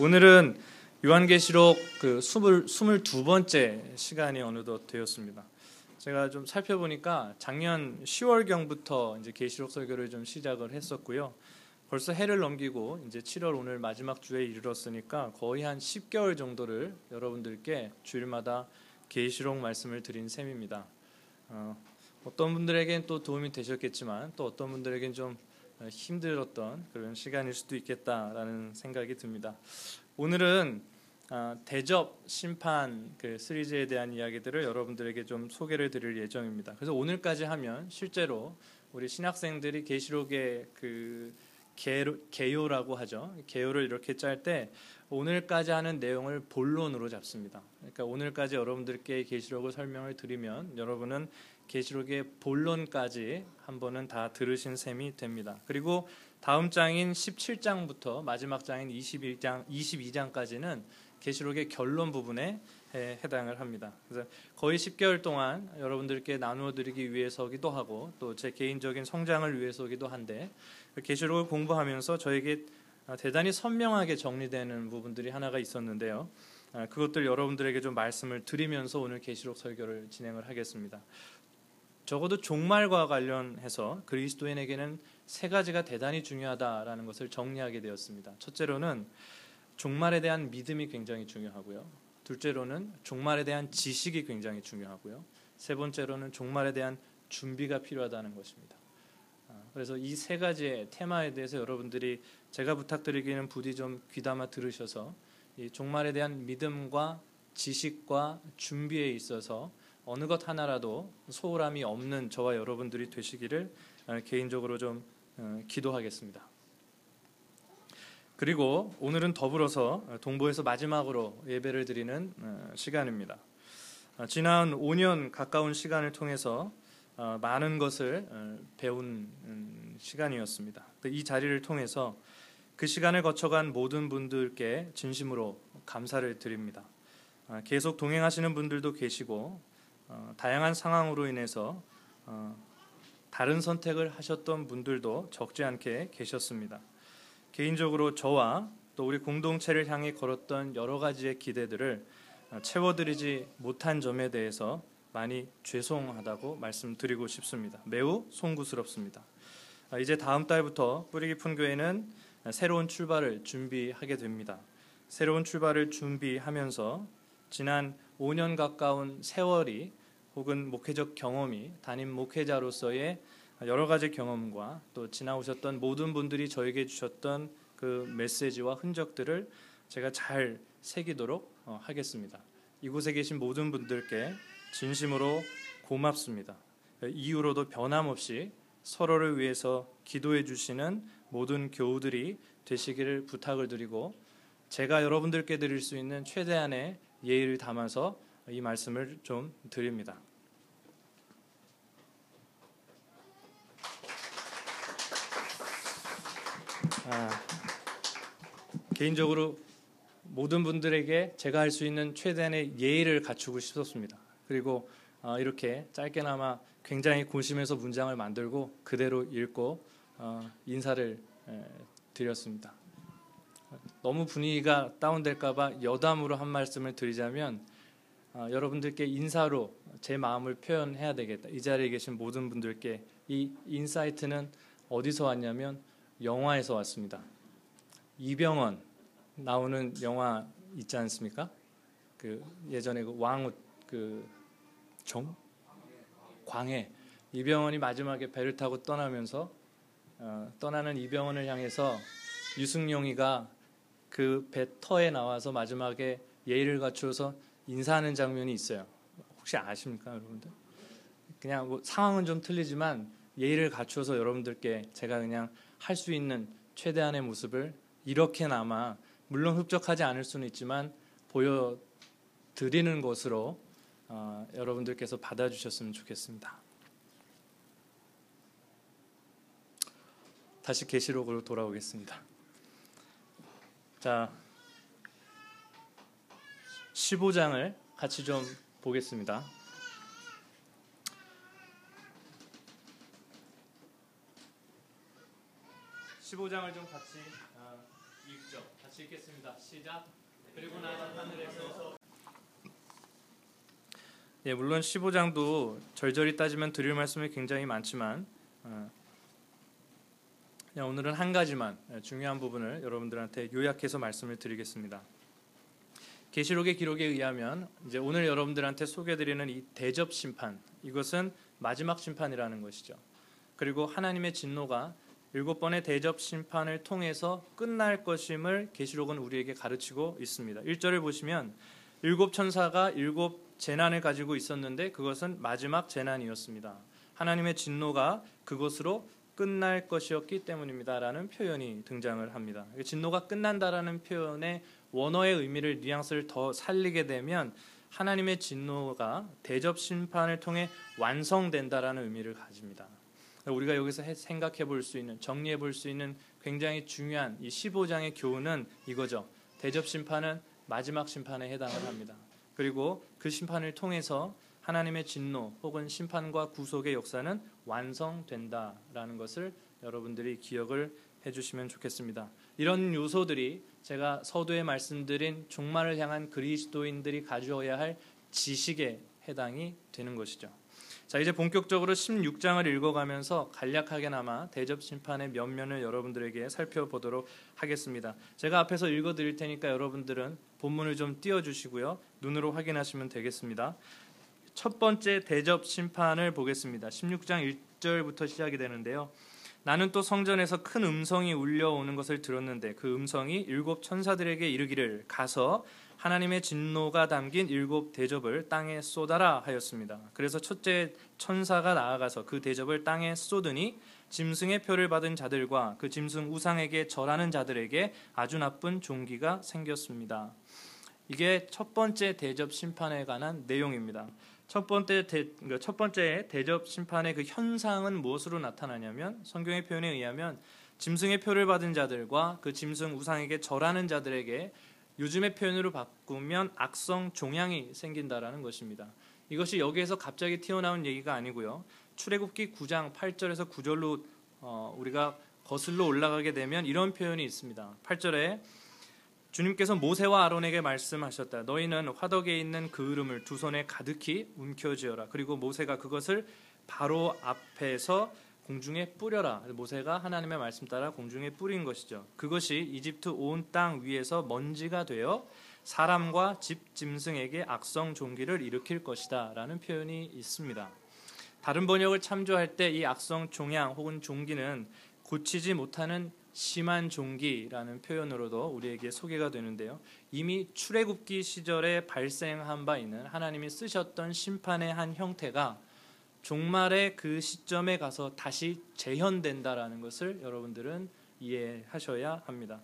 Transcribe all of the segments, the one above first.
오늘은 요한계시록 그 20, 22번째 시간이 어느덧 되었습니다. 제가 좀 살펴보니까 작년 10월경부터 이제 계시록 설교를 좀 시작을 했었고요. 벌써 해를 넘기고 이제 7월 오늘 마지막 주에 이르렀으니까 거의 한 10개월 정도를 여러분들께 주일마다 계시록 말씀을 드린 셈입니다. 어, 어떤 분들에겐 또 도움이 되셨겠지만 또 어떤 분들에겐 좀 힘들었던 그런 시간일 수도 있겠다라는 생각이 듭니다. 오늘은 아, 대접 심판 그 시리즈에 대한 이야기들을 여러분들에게 좀 소개를 드릴 예정입니다. 그래서 오늘까지 하면 실제로 우리 신학생들이 계시록의 그 개요 라고 하죠. 개요를 이렇게 짤 때 오늘까지 하는 내용을 본론으로 잡습니다. 그러니까 오늘까지 여러분들께 계시록을 설명을 드리면 여러분은 계시록의 본론까지 한 번은 다 들으신 셈이 됩니다. 그리고 다음 장인 17장부터 마지막 장인 21장 22장까지는 계시록의 결론 부분에 해당을 합니다. 그래서 거의 10개월 동안 여러분들께 나누어 드리기 위해서기도 하고 또 제 개인적인 성장을 위해서기도 한데 계시록을 공부하면서 저에게 대단히 선명하게 정리되는 부분들이 하나가 있었는데요. 그것들 여러분들에게 좀 말씀을 드리면서 오늘 계시록 설교를 진행을 하겠습니다. 적어도 종말과 관련해서 그리스도인에게는 세 가지가 대단히 중요하다라는 것을 정리하게 되었습니다. 첫째로는 종말에 대한 믿음이 굉장히 중요하고요. 둘째로는 종말에 대한 지식이 굉장히 중요하고요. 세 번째로는 종말에 대한 준비가 필요하다는 것입니다. 아, 그래서 이 세 가지의 테마에 대해서 여러분들이 제가 부탁드리기는 부디 좀 귀담아 들으셔서 이 종말에 대한 믿음과 지식과 준비에 있어서 어느 것 하나라도 소홀함이 없는 저와 여러분들이 되시기를 어, 개인적으로 좀 어, 기도하겠습니다. 그리고 오늘은 더불어서 동부에서 마지막으로 예배를 드리는 어, 시간입니다. 지난 5년 가까운 시간을 통해서 많은 것을 배운 음, 시간이었습니다. 이 자리를 통해서 그 시간을 거쳐간 모든 분들께 진심으로 감사를 드립니다. 계속 동행하시는 분들도 계시고 어, 다양한 상황으로 인해서 어, 다른 선택을 하셨던 분들도 적지 않게 계셨습니다. 개인적으로 저와 또 우리 공동체를 향해 걸었던 여러 가지의 기대들을 어, 채워드리지 못한 점에 대해서 많이 죄송하다고 말씀드리고 싶습니다. 매우 송구스럽습니다. 아, 이제 다음 달부터 뿌리 깊은 교회는 새로운 출발을 준비하게 됩니다. 새로운 출발을 준비하면서 지난 5년 가까운 세월이 혹은 목회적 경험이 담임 목회자로서의 여러 가지 경험과 또 지나오셨던 모든 분들이 저에게 주셨던 그 메시지와 흔적들을 제가 잘 새기도록 어, 하겠습니다. 이곳에 계신 모든 분들께 진심으로 고맙습니다. 이후로도 변함없이 서로를 위해서 기도해 주시는 모든 교우들이 되시기를 부탁을 드리고 제가 여러분들께 드릴 수 있는 최대한의 예의를 담아서 이 말씀을 좀 드립니다. 아, 개인적으로 모든 분들에게 제가 할 수 있는 최대한의 예의를 갖추고 싶었습니다. 그리고 어, 이렇게 짧게나마 굉장히 고심해서 문장을 만들고 그대로 읽고 어, 인사를 에, 드렸습니다. 너무 분위기가 다운될까봐 여담으로 한 말씀을 드리자면 어, 여러분들께 인사로 제 마음을 표현해야 되겠다. 이 자리에 계신 모든 분들께 이 인사이트는 어디서 왔냐면 영화에서 왔습니다. 이병헌 나오는 영화 있지 않습니까? 그 예전에 그 왕웃 그정 광해 이병헌이 마지막에 배를 타고 떠나면서 어, 떠나는 이병헌을 향해서 유승용이가 그 배 터에 나와서 마지막에 예의를 갖추어서 인사하는 장면이 있어요. 혹시 아십니까, 여러분들? 그냥 뭐 상황은 좀 틀리지만 예의를 갖추어서 여러분들께 제가 그냥 할 수 있는 최대한의 모습을 이렇게나마 물론 흡족하지 않을 수는 있지만 보여드리는 것으로 어, 여러분들께서 받아주셨으면 좋겠습니다. 다시 계시록으로 돌아오겠습니다. 자, 15장을 같이 좀 보겠습니다. 15장을 좀 같이 아, 읽죠. 같이 읽겠습니다. 시작. 그리고 나는 하늘에서 예, 물론 15장도 절절히 따지면 드릴 말씀이 굉장히 많지만 어, 그냥 오늘은 한 가지만 예, 중요한 부분을 여러분들한테 요약해서 말씀을 드리겠습니다. 계시록의 기록에 의하면 이제 오늘 여러분들한테 소개드리는 이 대접 심판 이것은 마지막 심판이라는 것이죠. 그리고 하나님의 진노가 일곱 번의 대접 심판을 통해서 끝날 것임을 계시록은 우리에게 가르치고 있습니다. 1절을 보시면 일곱 천사가 일곱 재난을 가지고 있었는데 그것은 마지막 재난이었습니다. 하나님의 진노가 그것으로 끝날 것이었기 때문입니다라는 표현이 등장을 합니다. 진노가 끝난다라는 표현의 원어의 의미를 뉘앙스를 더 살리게 되면 하나님의 진노가 대접 심판을 통해 완성된다라는 의미를 가집니다. 우리가 여기서 생각해 볼 수 있는 정리해 볼 수 있는 굉장히 중요한 이 15장의 교훈은 이거죠. 대접 심판은 마지막 심판에 해당을 합니다. 그리고 그 심판을 통해서 하나님의 진노 혹은 심판과 구속의 역사는 완성된다라는 것을 여러분들이 기억을 해주시면 좋겠습니다. 이런 요소들이 제가 서두에 말씀드린 종말을 향한 그리스도인들이 가져야 할 지식에 해당이 되는 것이죠. 자 이제 본격적으로 16장을 읽어가면서 간략하게나마 대접 심판의 면면을 여러분들에게 살펴보도록 하겠습니다. 제가 앞에서 읽어드릴 테니까 여러분들은 본문을 좀 띄워주시고요 눈으로 확인하시면 되겠습니다. 첫 번째 대접 심판을 보겠습니다. 16장 1절부터 시작이 되는데요. 나는 또 성전에서 큰 음성이 울려오는 것을 들었는데 그 음성이 일곱 천사들에게 이르기를 가서 하나님의 진노가 담긴 일곱 대접을 땅에 쏟아라 하였습니다. 그래서 첫째 천사가 나아가서 그 대접을 땅에 쏟으니 짐승의 표를 받은 자들과 그 짐승 우상에게 절하는 자들에게 아주 나쁜 종기가 생겼습니다. 이게 첫 번째 대접 심판에 관한 내용입니다. 첫 번째 대, 그러니까 첫 번째 대접 심판의 그 현상은 무엇으로 나타나냐면 성경의 표현에 의하면 짐승의 표를 받은 자들과 그 짐승 우상에게 절하는 자들에게 요즘의 표현으로 바꾸면 악성 종양이 생긴다라는 것입니다. 이것이 여기에서 갑자기 튀어나온 얘기가 아니고요. 출애굽기 9장 8절에서 9절로 어, 우리가 거슬러 올라가게 되면 이런 표현이 있습니다. 8절에 주님께서 모세와 아론에게 말씀하셨다. 너희는 화덕에 있는 그 이름을 두 손에 가득히 움켜쥐어라. 그리고 모세가 그것을 바로 앞에서 공중에 뿌려라. 모세가 하나님의 말씀 따라 공중에 뿌린 것이죠. 그것이 이집트 온 땅 위에서 먼지가 되어 사람과 집 짐승에게 악성 종기를 일으킬 것이다라는 표현이 있습니다. 다른 번역을 참조할 때 이 악성 종양 혹은 종기는 고치지 못하는 심한 종기라는 표현으로도 우리에게 소개가 되는데요. 이미 출애굽기 시절에 발생한 바 있는 하나님이 쓰셨던 심판의 한 형태가 종말의 그 시점에 가서 다시 재현된다라는 것을 여러분들은 이해하셔야 합니다.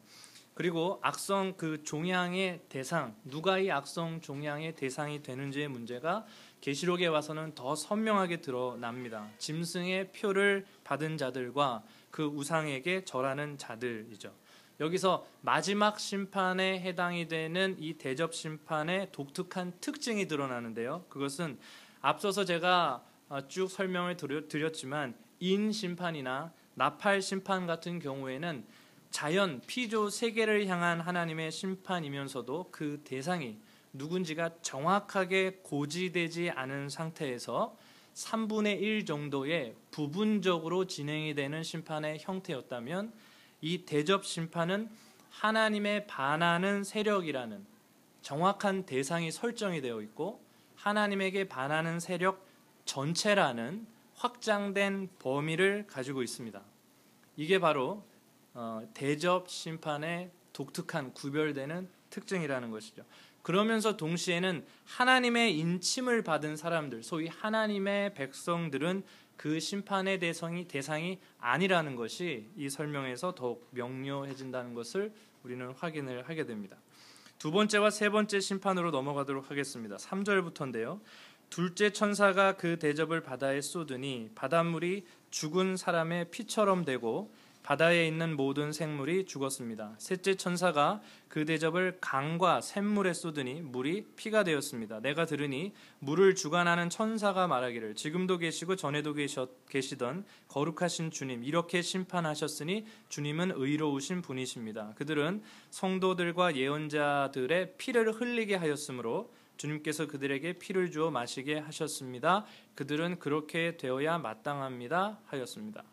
그리고 악성 그 종양의 대상 누가 이 악성 종양의 대상이 되는지의 문제가 계시록에 와서는 더 선명하게 드러납니다. 짐승의 표를 받은 자들과 그 우상에게 절하는 자들이죠. 여기서 마지막 심판에 해당이 되는 이 대접 심판의 독특한 특징이 드러나는데요. 그것은 앞서서 제가 어, 쭉 설명을 드렸지만 인 심판이나 나팔 심판 같은 경우에는 자연 피조 세계를 향한 하나님의 심판이면서도 그 대상이 누군지가 정확하게 고지되지 않은 상태에서 3분의 1 정도의 부분적으로 진행이 되는 심판의 형태였다면 이 대접 심판은 하나님의 반하는 세력이라는 정확한 대상이 설정이 되어 있고 하나님에게 반하는 세력 전체라는 확장된 범위를 가지고 있습니다. 이게 바로 어, 대접 심판의 독특한 구별되는 특징이라는 것이죠. 그러면서 동시에는 하나님의 인침을 받은 사람들, 소위 하나님의 백성들은 그 심판의 대상이, 대상이 아니라는 것이 이 설명에서 더욱 명료해진다는 것을 우리는 확인을 하게 됩니다. 두 번째와 세 번째 심판으로 넘어가도록 하겠습니다. 3절부터인데요. 둘째 천사가 그 대접을 바다에 쏟으니 바닷물이 죽은 사람의 피처럼 되고 바다에 있는 모든 생물이 죽었습니다. 셋째 천사가 그 대접을 강과 샘물에 쏟으니 물이 피가 되었습니다. 내가 들으니 물을 주관하는 천사가 말하기를 지금도 계시고 전에도 계시던 거룩하신 주님 이렇게 심판하셨으니 주님은 의로우신 분이십니다. 그들은 성도들과 예언자들의 피를 흘리게 하였으므로 주님께서 그들에게 피를 주어 마시게 하셨습니다. 그들은 그렇게 되어야 마땅합니다 하였습니다.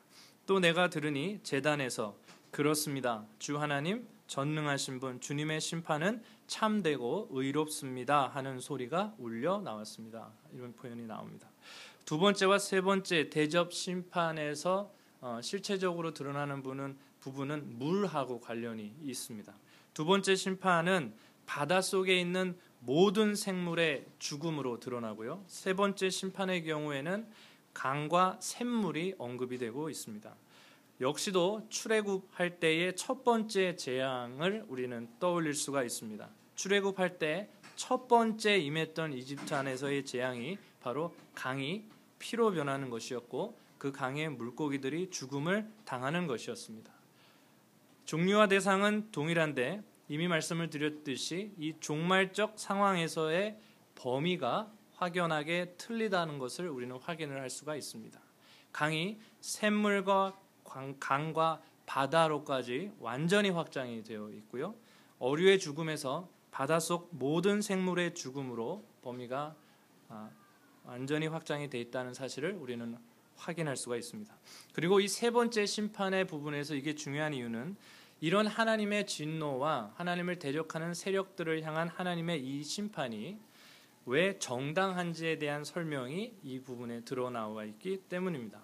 또 내가 들으니 재단에서 그렇습니다. 주 하나님 전능하신 분 주님의 심판은 참되고 의롭습니다 하는 소리가 울려 나왔습니다. 이런 표현이 나옵니다. 두 번째와 세 번째 대접 심판에서 어, 실체적으로 드러나는 부분은, 부분은 물하고 관련이 있습니다. 두 번째 심판은 바다 속에 있는 모든 생물의 죽음으로 드러나고요. 세 번째 심판의 경우에는 강과 샘물이 언급이 되고 있습니다. 역시도 출애굽할 때의 첫 번째 재앙을 우리는 떠올릴 수가 있습니다. 출애굽할 때 첫 번째 임했던 이집트 안에서의 재앙이 바로 강이 피로 변하는 것이었고 그 강의 물고기들이 죽음을 당하는 것이었습니다. 종류와 대상은 동일한데 이미 말씀을 드렸듯이 이 종말적 상황에서의 범위가 확연하게 틀리다는 것을 우리는 확인을 할 수가 있습니다. 강이 샘물과 강과 바다로까지 완전히 확장이 되어 있고요. 어류의 죽음에서 바닷속 모든 생물의 죽음으로 범위가 아, 완전히 확장이 되어 있다는 사실을 우리는 확인할 수가 있습니다. 그리고 이 세 번째 심판의 부분에서 이게 중요한 이유는 이런 하나님의 진노와 하나님을 대적하는 세력들을 향한 하나님의 이 심판이 왜 정당한지에 대한 설명이 이 부분에 드러나와 있기 때문입니다.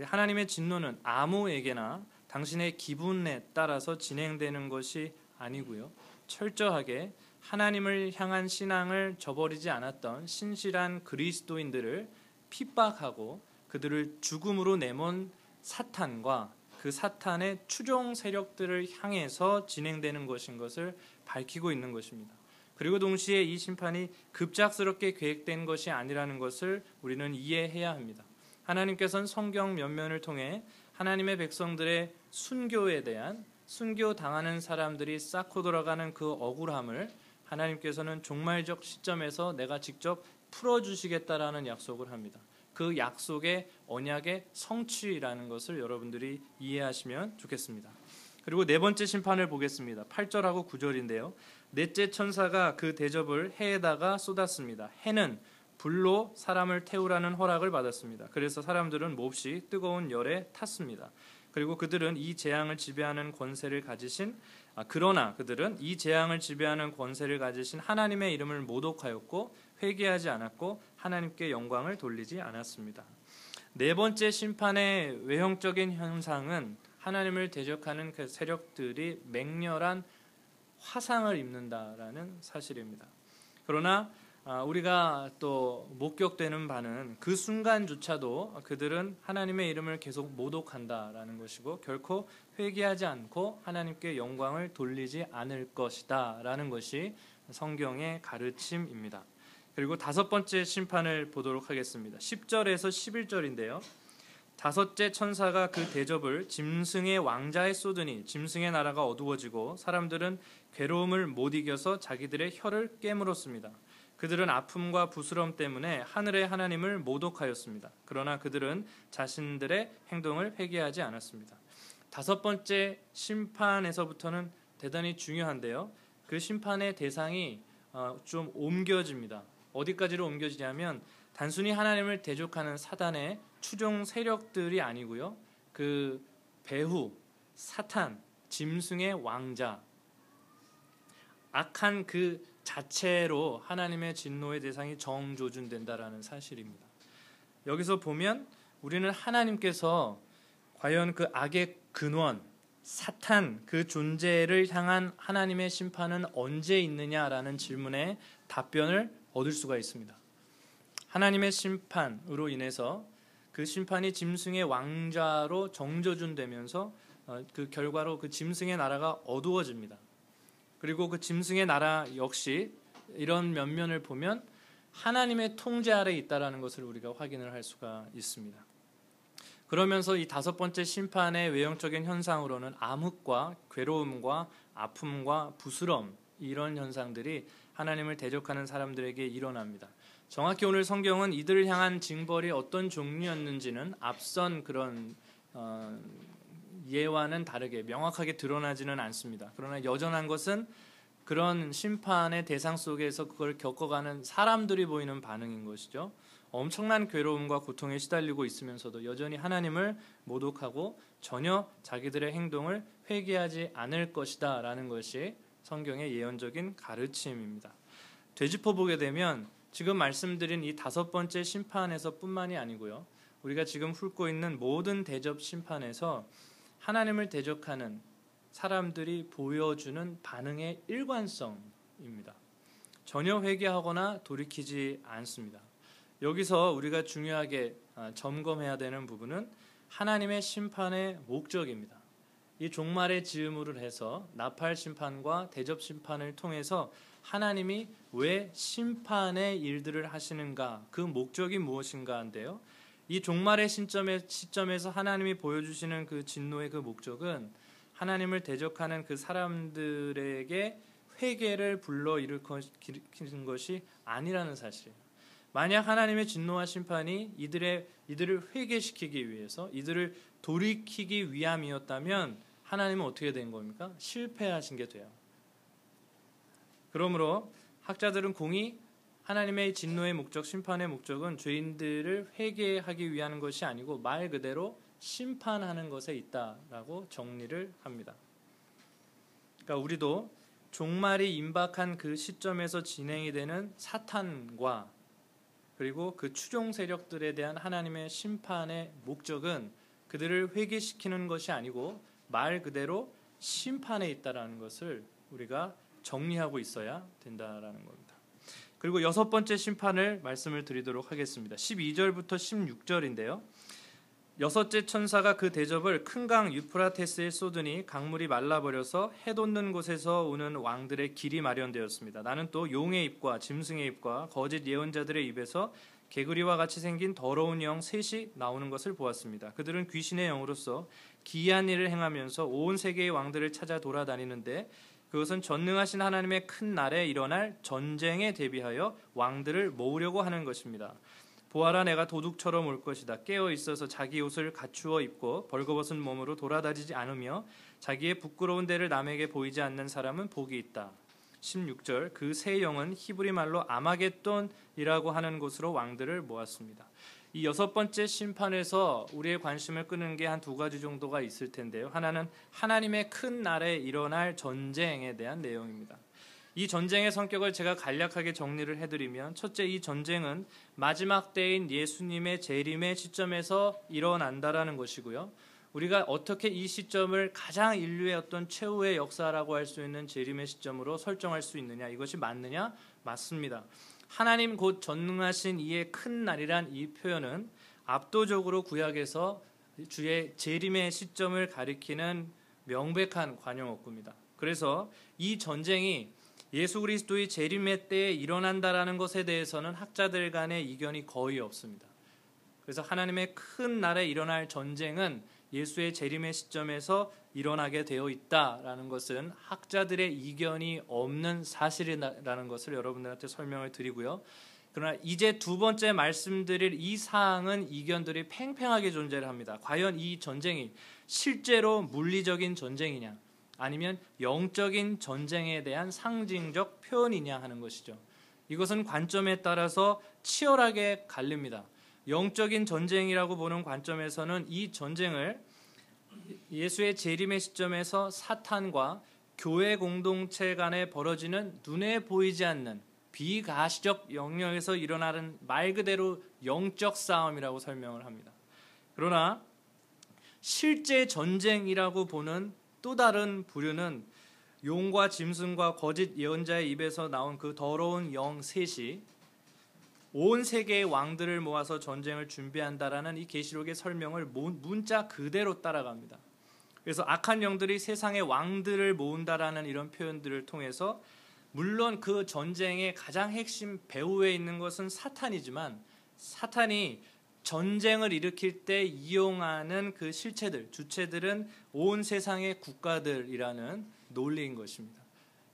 하나님의 진노는 아무에게나 당신의 기분에 따라서 진행되는 것이 아니고요. 철저하게 하나님을 향한 신앙을 저버리지 않았던 신실한 그리스도인들을 핍박하고 그들을 죽음으로 내몬 사탄과 그 사탄의 추종 세력들을 향해서 진행되는 것인 것을 밝히고 있는 것입니다. 그리고 동시에 이 심판이 급작스럽게 계획된 것이 아니라는 것을 우리는 이해해야 합니다. 하나님께서는 성경 면면을 통해 하나님의 백성들의 순교에 대한 순교 당하는 사람들이 쌓고 돌아가는 그 억울함을 하나님께서는 종말적 시점에서 내가 직접 풀어주시겠다라는 약속을 합니다. 그 약속의 언약의 성취라는 것을 여러분들이 이해하시면 좋겠습니다. 그리고 네 번째 심판을 보겠습니다. 8절하고 9절인데요. 넷째 천사가 그 대접을 해에다가 쏟았습니다. 해는 불로 사람을 태우라는 허락을 받았습니다. 그래서 사람들은 몹시 뜨거운 열에 탔습니다. 그리고 그들은 이 재앙을 지배하는 권세를 가지신 아, 그러나 그들은 이 재앙을 지배하는 권세를 가지신 하나님의 이름을 모독하였고 회개하지 않았고 하나님께 영광을 돌리지 않았습니다. 네 번째 심판의 외형적인 현상은 하나님을 대적하는 그 세력들이 맹렬한 화상을 입는다라는 사실입니다. 그러나 아, 우리가 또 목격되는 바는 그 순간조차도 그들은 하나님의 이름을 계속 모독한다라는 것이고 결코 회개하지 않고 하나님께 영광을 돌리지 않을 것이다라는 것이 성경의 가르침입니다. 그리고 다섯 번째 심판을 보도록 하겠습니다. 10절에서 11절인데요. 다섯째 천사가 그 대접을 짐승의 왕자에 쏟으니 짐승의 나라가 어두워지고 사람들은 괴로움을 못 이겨서 자기들의 혀를 깨물었습니다. 그들은 아픔과 부스럼 때문에 하늘의 하나님을 모독하였습니다. 그러나 그들은 자신들의 행동을 회개하지 않았습니다. 다섯 번째 심판에서부터는 대단히 중요한데요. 그 심판의 대상이 어, 좀 옮겨집니다. 어디까지로 옮겨지냐면 단순히 하나님을 대적하는 사단의 추종 세력들이 아니고요. 그 배후, 사탄, 짐승의 왕자, 악한 그 자체로 하나님의 진노의 대상이 정조준된다라는 사실입니다. 여기서 보면 우리는 하나님께서 과연 그 악의 근원, 사탄 그 존재를 향한 하나님의 심판은 언제 있느냐라는 질문에 답변을 얻을 수가 있습니다. 하나님의 심판으로 인해서 그 심판이 짐승의 왕자로 정조준되면서 어, 그 결과로 그 짐승의 나라가 어두워집니다. 그리고 그 짐승의 나라 역시 이런 면면을 보면 하나님의 통제 아래 있다라는 것을 우리가 확인을 할 수가 있습니다. 그러면서 이 다섯 번째 심판의 외형적인 현상으로는 암흑과 괴로움과 아픔과 부스럼 이런 현상들이 하나님을 대적하는 사람들에게 일어납니다. 정확히 오늘 성경은 이들을 향한 징벌이 어떤 종류였는지는 앞선 그런 어, 예와는 다르게 명확하게 드러나지는 않습니다. 그러나 여전한 것은 그런 심판의 대상 속에서 그걸 겪어가는 사람들이 보이는 반응인 것이죠. 엄청난 괴로움과 고통에 시달리고 있으면서도 여전히 하나님을 모독하고 전혀 자기들의 행동을 회개하지 않을 것이다라는 것이 성경의 예언적인 가르침입니다. 되짚어 보게 되면 지금 말씀드린 이 다섯 번째 심판에서뿐만이 아니고요. 우리가 지금 훑고 있는 모든 대접 심판에서 하나님을 대적하는 사람들이 보여주는 반응의 일관성입니다. 전혀 회개하거나 돌이키지 않습니다. 여기서 우리가 중요하게 아, 점검해야 되는 부분은 하나님의 심판의 목적입니다. 이 종말의 즈음을 해서 나팔 심판과 대접 심판을 통해서 하나님이 왜 심판의 일들을 하시는가 그 목적이 무엇인가인데요. 이 종말의 시점에, 시점에서 하나님이 보여주시는 그 진노의 그 목적은 하나님을 대적하는 그 사람들에게 회개를 불러 일으키는 것이 아니라는 사실이에요. 만약 하나님의 진노와 심판이 이들의 이들을 회개시키기 위해서 이들을 돌이키기 위함이었다면 하나님은 어떻게 된 겁니까? 실패하신 게 돼요. 그러므로 학자들은 공이 하나님의 진노의 목적, 심판의 목적은 죄인들을 회개하기 위한 것이 아니고 말 그대로 심판하는 것에 있다라고 정리를 합니다. 그러니까 우리도 종말이 임박한 그 시점에서 진행이 되는 사탄과 그리고 그 추종 세력들에 대한 하나님의 심판의 목적은 그들을 회개시키는 것이 아니고 말 그대로 심판에 있다라는 것을 우리가 정리하고 있어야 된다라는 겁니다. 그리고 여섯 번째 심판을 말씀을 드리도록 하겠습니다. 12절부터 16절인데요. 여섯째 천사가 그 대접을 큰 강 유프라테스에 쏟으니 강물이 말라버려서 해돋는 곳에서 오는 왕들의 길이 마련되었습니다. 나는 또 용의 입과 짐승의 입과 거짓 예언자들의 입에서 개구리와 같이 생긴 더러운 영 셋이 나오는 것을 보았습니다. 그들은 귀신의 영으로서 기이한 일을 행하면서 온 세계의 왕들을 찾아 돌아다니는데 그것은 전능하신 하나님의 큰 날에 일어날 전쟁에 대비하여 왕들을 모으려고 하는 것입니다. 보아라 내가 도둑처럼 올 것이다. 깨어 있어서 자기 옷을 갖추어 입고 벌거벗은 몸으로 돌아다니지 않으며 자기의 부끄러운 데를 남에게 보이지 않는 사람은 복이 있다. 16절 그 세 영은 히브리 말로 아마겟돈이라고 하는 곳으로 왕들을 모았습니다. 이 여섯 번째 심판에서 우리의 관심을 끄는 게 한 두 가지 정도가 있을 텐데요. 하나는 하나님의 큰 날에 일어날 전쟁에 대한 내용입니다. 이 전쟁의 성격을 제가 간략하게 정리를 해드리면 첫째 이 전쟁은 마지막 때인 예수님의 재림의 시점에서 일어난다라는 것이고요. 우리가 어떻게 이 시점을 가장 인류의 어떤 최후의 역사라고 할 수 있는 재림의 시점으로 설정할 수 있느냐 이것이 맞느냐 맞습니다. 하나님 곧 전능하신 이의 큰 날이란 이 표현은 압도적으로 구약에서 주의 재림의 시점을 가리키는 명백한 관용어구입니다. 그래서 이 전쟁이 예수 그리스도의 재림의 때에 일어난다라는 것에 대해서는 학자들 간의 이견이 거의 없습니다. 그래서 하나님의 큰 날에 일어날 전쟁은 예수의 재림의 시점에서 일어나게 되어 있다라는 것은 학자들의 이견이 없는 사실이라는 것을 여러분들한테 설명을 드리고요. 그러나 이제 두 번째 말씀드릴 이 사항은 이견들이 팽팽하게 존재를 합니다. 과연 이 전쟁이 실제로 물리적인 전쟁이냐? 아니면 영적인 전쟁에 대한 상징적 표현이냐 하는 것이죠. 이것은 관점에 따라서 치열하게 갈립니다. 영적인 전쟁이라고 보는 관점에서는 이 전쟁을 예수의 재림의 시점에서 사탄과 교회 공동체 간에 벌어지는 눈에 보이지 않는 비가시적 영역에서 일어나는 말 그대로 영적 싸움이라고 설명을 합니다. 그러나 실제 전쟁이라고 보는 또 다른 부류는 용과 짐승과 거짓 예언자의 입에서 나온 그 더러운 영 셋이 온 세계의 왕들을 모아서 전쟁을 준비한다라는 이 계시록의 설명을 문자 그대로 따라갑니다. 그래서 악한 영들이 세상의 왕들을 모은다라는 이런 표현들을 통해서 물론 그 전쟁의 가장 핵심 배후에 있는 것은 사탄이지만 사탄이 전쟁을 일으킬 때 이용하는 그 실체들, 주체들은 온 세상의 국가들이라는 논리인 것입니다.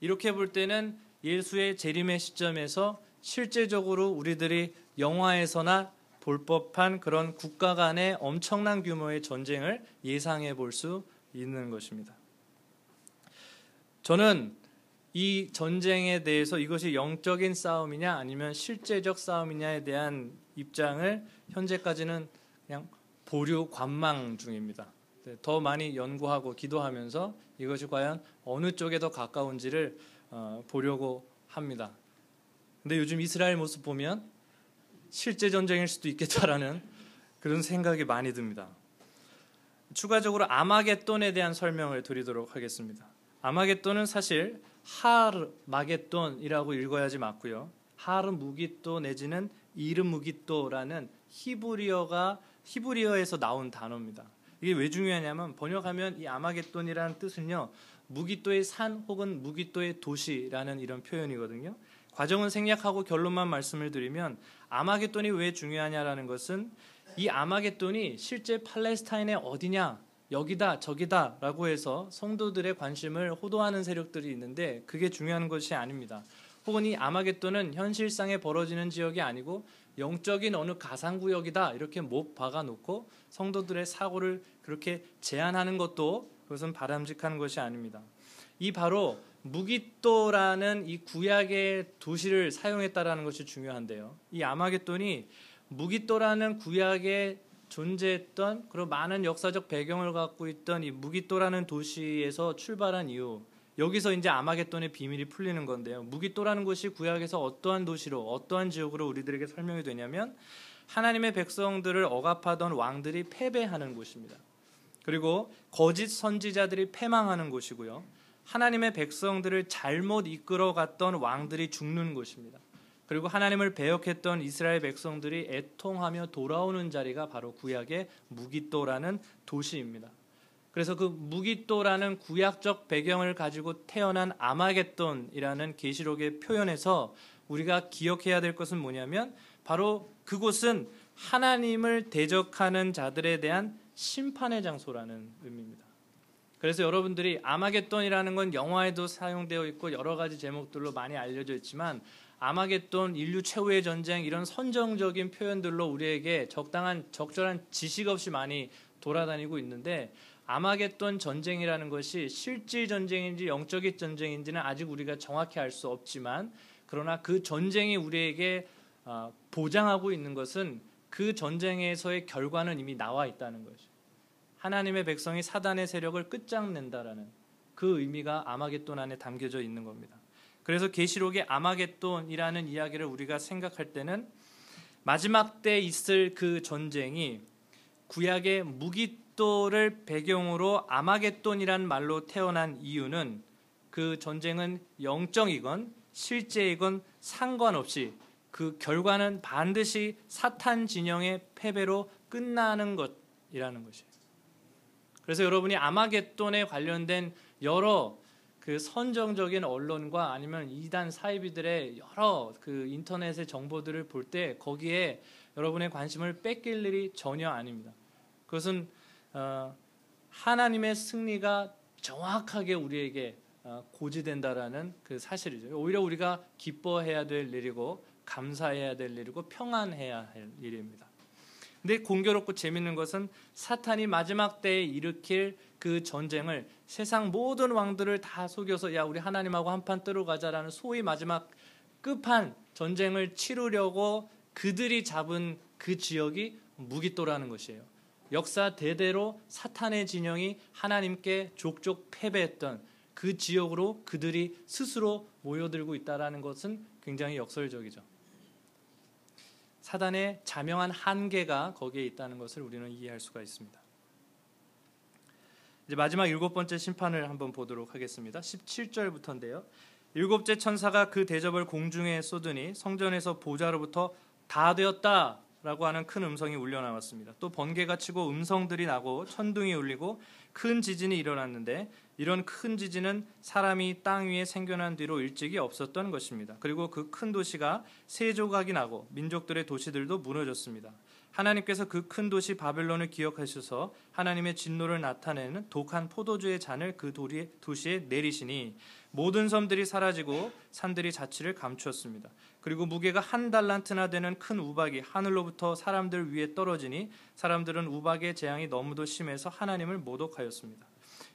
이렇게 볼 때는 예수의 재림의 시점에서 실제적으로 우리들이 영화에서나 볼 법한 그런 국가 간의 엄청난 규모의 전쟁을 예상해 볼 수 있는 것입니다. 저는 이 전쟁에 대해서 이것이 영적인 싸움이냐 아니면 실제적 싸움이냐에 대한 입장을 현재까지는 그냥 보류 관망 중입니다. 네, 더 많이 연구하고 기도하면서 이것이 과연 어느 쪽에 더 가까운지를 어, 보려고 합니다. 근데 요즘 이스라엘 모습 보면 실제 전쟁일 수도 있겠다라는 그런 생각이 많이 듭니다. 추가적으로 아마겟돈에 대한 설명을 드리도록 하겠습니다. 아마겟돈은 사실 하르마겟돈이라고 읽어야지 맞고요. 하르 무기또 내지는 이르 무기또라는 히브리어가 히브리어에서 나온 단어입니다. 이게 왜 중요하냐면 번역하면 이 아마겟돈이라는 뜻은요. 무기또의 산 혹은 무기또의 도시라는 이런 표현이거든요. 과정은 생략하고 결론만 말씀을 드리면 아마겟돈이 왜 중요하냐라는 것은 이 아마겟돈이 실제 팔레스타인의 어디냐 여기다 저기다라고 해서 성도들의 관심을 호도하는 세력들이 있는데 그게 중요한 것이 아닙니다. 혹은 이 아마겟돈은 현실상에 벌어지는 지역이 아니고 영적인 어느 가상구역이다 이렇게 못 박아놓고 성도들의 사고를 그렇게 제한하는 것도 그것은 바람직한 것이 아닙니다. 이 바로 무기또라는 이 구약의 도시를 사용했다라는 것이 중요한데요. 이 아마겟돈이 무기또라는 구약에 존재했던 그리고 많은 역사적 배경을 갖고 있던 이 무기또라는 도시에서 출발한 이유 여기서 이제 아마겟돈의 비밀이 풀리는 건데요. 무기또라는 곳이 구약에서 어떠한 도시로 어떠한 지역으로 우리들에게 설명이 되냐면 하나님의 백성들을 억압하던 왕들이 패배하는 곳입니다. 그리고 거짓 선지자들이 패망하는 곳이고요. 하나님의 백성들을 잘못 이끌어갔던 왕들이 죽는 곳입니다. 그리고 하나님을 배역했던 이스라엘 백성들이 애통하며 돌아오는 자리가 바로 구약의 무기또라는 도시입니다. 그래서 그 무기또라는 구약적 배경을 가지고 태어난 아마겟돈이라는 계시록의 표현에서 우리가 기억해야 될 것은 뭐냐면 바로 그곳은 하나님을 대적하는 자들에 대한 심판의 장소라는 의미입니다. 그래서 여러분들이 아마겟돈이라는 건 영화에도 사용되어 있고 여러 가지 제목들로 많이 알려져 있지만 아마겟돈, 인류 최후의 전쟁 이런 선정적인 표현들로 우리에게 적당한 적절한 지식 없이 많이 돌아다니고 있는데 아마겟돈 전쟁이라는 것이 실질 전쟁인지 영적인 전쟁인지는 아직 우리가 정확히 알 수 없지만 그러나 그 전쟁이 우리에게 어, 보장하고 있는 것은 그 전쟁에서의 결과는 이미 나와 있다는 것이죠. 하나님의 백성이 사단의 세력을 끝장낸다라는 그 의미가 아마겟돈 안에 담겨져 있는 겁니다. 그래서 계시록의 아마겟돈이라는 이야기를 우리가 생각할 때는 마지막 때 있을 그 전쟁이 구약의 무기또를 배경으로 아마겟돈이란 말로 태어난 이유는 그 전쟁은 영적이건 실제이건 상관없이 그 결과는 반드시 사탄 진영의 패배로 끝나는 것이라는 것이에요. 그래서 여러분이 아마겟돈에 관련된 여러 그 선정적인 언론과 아니면 이단 사이비들의 여러 그 인터넷의 정보들을 볼 때 거기에 여러분의 관심을 뺏길 일이 전혀 아닙니다. 그것은 어, 하나님의 승리가 정확하게 우리에게 어, 고지된다라는 그 사실이죠. 오히려 우리가 기뻐해야 될 일이고 감사해야 될 일이고 평안해야 할 일입니다. 근데 공교롭고 재밌는 것은 사탄이 마지막 때에 일으킬 그 전쟁을 세상 모든 왕들을 다 속여서 야 우리 하나님하고 한판 뜨러 가자라는 소위 마지막 끝판 전쟁을 치르려고 그들이 잡은 그 지역이 무기또라는 것이에요. 역사 대대로 사탄의 진영이 하나님께 족족 패배했던 그 지역으로 그들이 스스로 모여들고 있다라는 것은 굉장히 역설적이죠. 사단의 자명한 한계가 거기에 있다는 것을 우리는 이해할 수가 있습니다. 이제 마지막 일곱 번째 심판을 한번 보도록 하겠습니다. 17절부터인데요. 일곱째 천사가 그 대접을 공중에 쏟으니 성전에서 보좌로부터 다 되었다 라고 하는 큰 음성이 울려 나왔습니다. 또 번개가 치고 음성들이 나고 천둥이 울리고 큰 지진이 일어났는데 이런 큰 지진은 사람이 땅 위에 생겨난 뒤로 일찍이 없었던 것입니다. 그리고 그 큰 도시가 세 조각이 나고 민족들의 도시들도 무너졌습니다. 하나님께서 그 큰 도시 바벨론을 기억하셔서 하나님의 진노를 나타내는 독한 포도주의 잔을 그 도시에 내리시니 모든 섬들이 사라지고 산들이 자취를 감추었습니다. 그리고 무게가 한 달란트나 되는 큰 우박이 하늘로부터 사람들 위에 떨어지니 사람들은 우박의 재앙이 너무도 심해서 하나님을 모독하였습니다.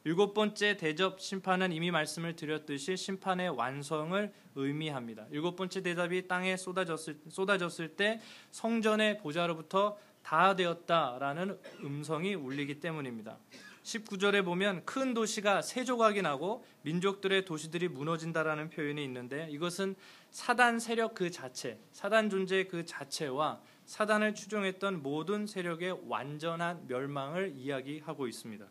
일곱 번째 대접 심판은 이미 말씀을 드렸듯이 심판의 완성을 의미합니다. 일곱 번째 대답이 땅에 쏟아졌을, 쏟아졌을 때 성전의 보좌로부터 다 되었다라는 음성이 울리기 때문입니다. 19절에 보면 큰 도시가 세 조각이 나고 민족들의 도시들이 무너진다라는 표현이 있는데 이것은 사단 세력 그 자체, 사단 존재 그 자체와 사단을 추종했던 모든 세력의 완전한 멸망을 이야기하고 있습니다.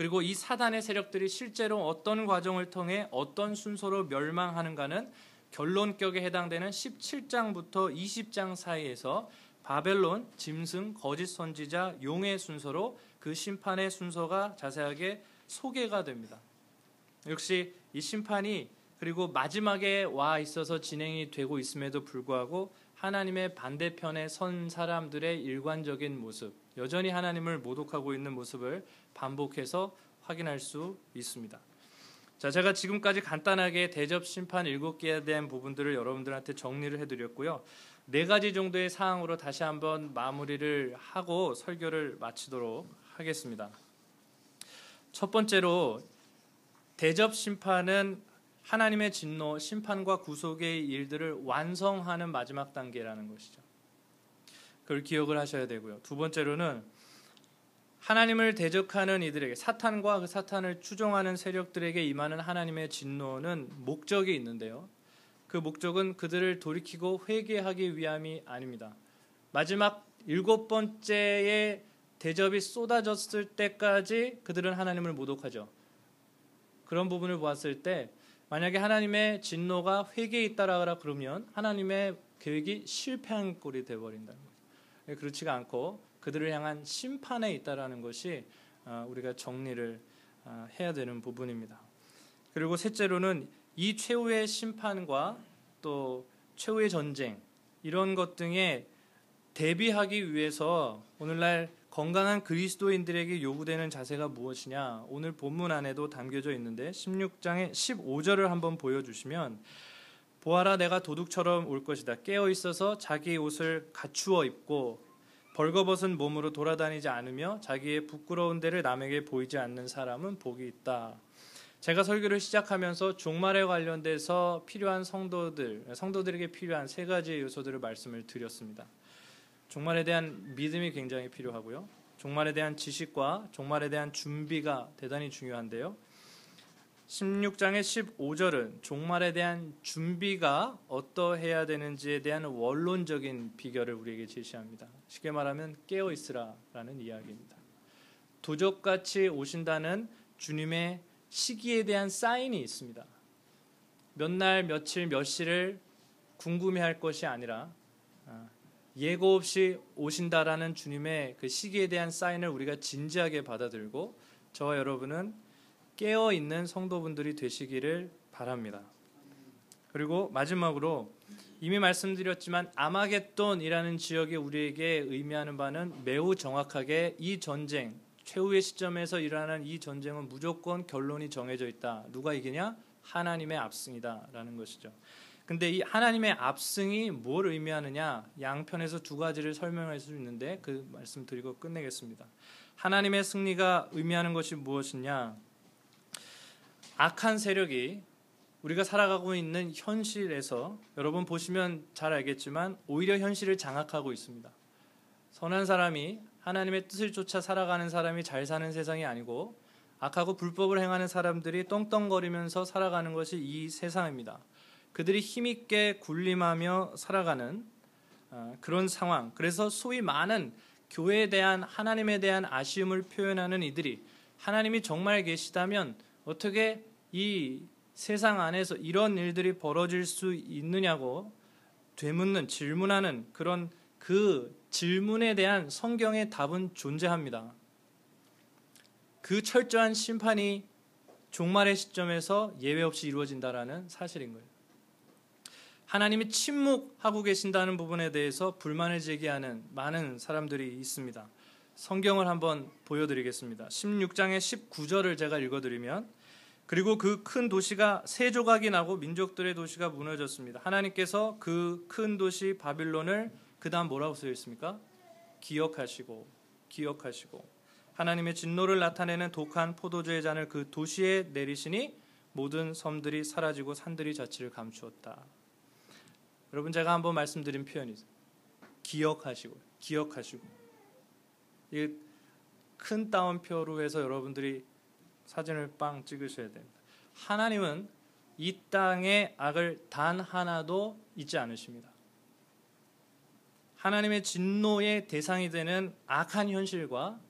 그리고 이 사단의 세력들이 실제로 어떤 과정을 통해 어떤 순서로 멸망하는가는 결론격에 해당되는 17장부터 20장 사이에서 바벨론, 짐승, 거짓 선지자, 용의 순서로 그 심판의 순서가 자세하게 소개가 됩니다. 역시 이 심판이 그리고 마지막에 와 있어서 진행이 되고 있음에도 불구하고 하나님의 반대편에 선 사람들의 일관적인 모습, 여전히 하나님을 모독하고 있는 모습을 반복해서 확인할 수 있습니다. 자, 제가 지금까지 간단하게 대접 심판 일곱 개에 대한 부분들을 여러분들한테 정리를 해드렸고요. 네 가지 정도의 사항으로 다시 한번 마무리를 하고 설교를 마치도록 하겠습니다. 첫 번째로 대접 심판은 하나님의 진노, 심판과 구속의 일들을 완성하는 마지막 단계라는 것이죠. 그걸 기억을 하셔야 되고요. 두 번째로는 하나님을 대적하는 이들에게 사탄과 그 사탄을 추종하는 세력들에게 임하는 하나님의 진노는 목적이 있는데요. 그 목적은 그들을 돌이키고 회개하기 위함이 아닙니다. 마지막 일곱 번째의 대접이 쏟아졌을 때까지 그들은 하나님을 모독하죠. 그런 부분을 보았을 때 만약에 하나님의 진노가 회개에 있다라 그러면 하나님의 계획이 실패한 꼴이 되어버린다는 거죠. 예, 그렇지가 않고 그들을 향한 심판에 있다라는 것이 어, 우리가 정리를 어, 해야 되는 부분입니다. 그리고 셋째로는 이 최후의 심판과 또 최후의 전쟁 이런 것 등에 대비하기 위해서 오늘날 건강한 그리스도인들에게 요구되는 자세가 무엇이냐? 오늘 본문 안에도 담겨져 있는데 16장의 15절을 한번 보여주시면 보아라 내가 도둑처럼 올 것이다. 깨어 있어서 자기 옷을 갖추어 입고 벌거벗은 몸으로 돌아다니지 않으며 자기의 부끄러운 데를 남에게 보이지 않는 사람은 복이 있다. 제가 설교를 시작하면서 종말에 관련돼서 필요한 성도들, 성도들에게 필요한 세 가지 요소들을 말씀을 드렸습니다. 종말에 대한 믿음이 굉장히 필요하고요. 종말에 대한 지식과 종말에 대한 준비가 대단히 중요한데요. 16장의 15절은 종말에 대한 준비가 어떠해야 되는지에 대한 원론적인 비결을 우리에게 제시합니다. 쉽게 말하면 깨어 있으라라는 이야기입니다. 도적같이 오신다는 주님의 시기에 대한 사인이 있습니다. 몇 날, 며칠, 몇 시를 궁금해할 것이 아니라 아, 예고 없이 오신다라는 주님의 그 시기에 대한 사인을 우리가 진지하게 받아들고 저와 여러분은 깨어 있는 성도분들이 되시기를 바랍니다. 그리고 마지막으로 이미 말씀드렸지만 아마겟돈이라는 지역이 우리에게 의미하는 바는 매우 정확하게 이 전쟁 최후의 시점에서 일어나는 이 전쟁은 무조건 결론이 정해져 있다. 누가 이기냐? 하나님의 압승이다라는 것이죠. 근데 이 하나님의 압승이 뭘 의미하느냐? 양편에서 두 가지를 설명할 수 있는데 그 말씀 드리고 끝내겠습니다. 하나님의 승리가 의미하는 것이 무엇이냐? 악한 세력이 우리가 살아가고 있는 현실에서 여러분 보시면 잘 알겠지만 오히려 현실을 장악하고 있습니다. 선한 사람이 하나님의 뜻을 쫓아 살아가는 사람이 잘 사는 세상이 아니고 악하고 불법을 행하는 사람들이 떵떵거리면서 살아가는 것이 이 세상입니다. 그들이 힘있게 군림하며 살아가는 어, 그런 상황. 그래서 소위 많은 교회에 대한 하나님에 대한 아쉬움을 표현하는 이들이 하나님이 정말 계시다면 어떻게 이 세상 안에서 이런 일들이 벌어질 수 있느냐고 되묻는 질문하는 그런 그 질문에 대한 성경의 답은 존재합니다. 그 철저한 심판이 종말의 시점에서 예외 없이 이루어진다라는 사실인 거예요. 하나님이 침묵하고 계신다는 부분에 대해서 불만을 제기하는 많은 사람들이 있습니다. 성경을 한번 보여드리겠습니다. 16장의 19절을 제가 읽어드리면 그리고 그 큰 도시가 세 조각이 나고 민족들의 도시가 무너졌습니다. 하나님께서 그 큰 도시 바빌론을 그 다음 뭐라고 쓰여 있습니까? 기억하시고 기억하시고 하나님의 진노를 나타내는 독한 포도주의 잔을 그 도시에 내리시니 모든 섬들이 사라지고 산들이 자취를 감추었다. 여러분 제가 한번 말씀드린 표현이 기억하시고 기억하시고 이큰 따옴표로 해서 여러분들이 사진을 빵 찍으셔야 됩니다. 하나님은 이 땅의 악을 단 하나도 잊지 않으십니다. 하나님의 진노의 대상이 되는 악한 현실과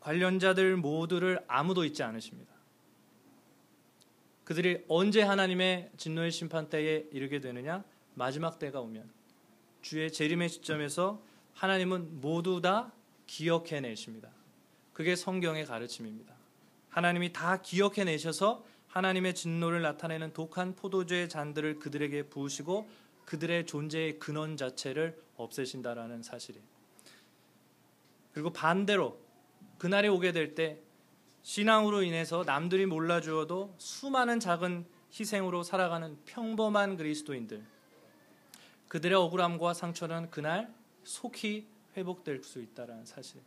관련자들 모두를 아무도 잊지 않으십니다. 그들이 언제 하나님의 진노의 심판 때에 이르게 되느냐? 마지막 때가 오면 주의 재림의 시점에서 하나님은 모두 다 기억해 내십니다. 그게 성경의 가르침입니다. 하나님이 다 기억해 내셔서 하나님의 진노를 나타내는 독한 포도주의 잔들을 그들에게 부으시고 그들의 존재의 근원 자체를 없애신다라는 사실이에요. 그리고 반대로 그날이 오게 될 때 신앙으로 인해서 남들이 몰라주어도 수많은 작은 희생으로 살아가는 평범한 그리스도인들 그들의 억울함과 상처는 그날 속히 회복될 수 있다라는 사실.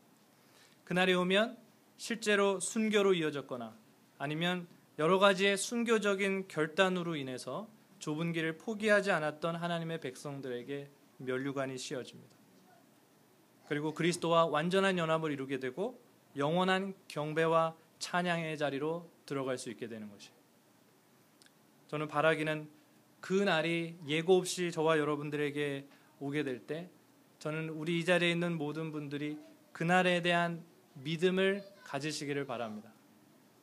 그날이 오면 실제로 순교로 이어졌거나 아니면 여러 가지의 순교적인 결단으로 인해서 좁은 길을 포기하지 않았던 하나님의 백성들에게 면류관이 씌어집니다. 그리고 그리스도와 완전한 연합을 이루게 되고 영원한 경배와 찬양의 자리로 들어갈 수 있게 되는 것이. 저는 바라기는 그 날이 예고 없이 저와 여러분들에게 오게 될 때 저는 우리 이 자리에 있는 모든 분들이 그날에 대한 믿음을 가지시기를 바랍니다.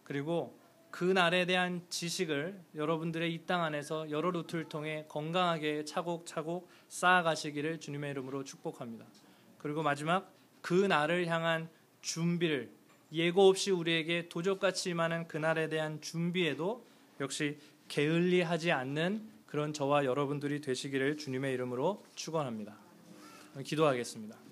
그리고 그 날에 대한 지식을 여러분들의 이 땅 안에서 여러 루트를 통해 건강하게 차곡차곡 쌓아가시기를 주님의 이름으로 축복합니다. 그리고 마지막 그 날을 향한 준비를 예고 없이 우리에게 도적같이 임하는 그날에 대한 준비에도 역시 게을리하지 않는 그런 저와 여러분들이 되시기를 주님의 이름으로 축원합니다. 기도하겠습니다.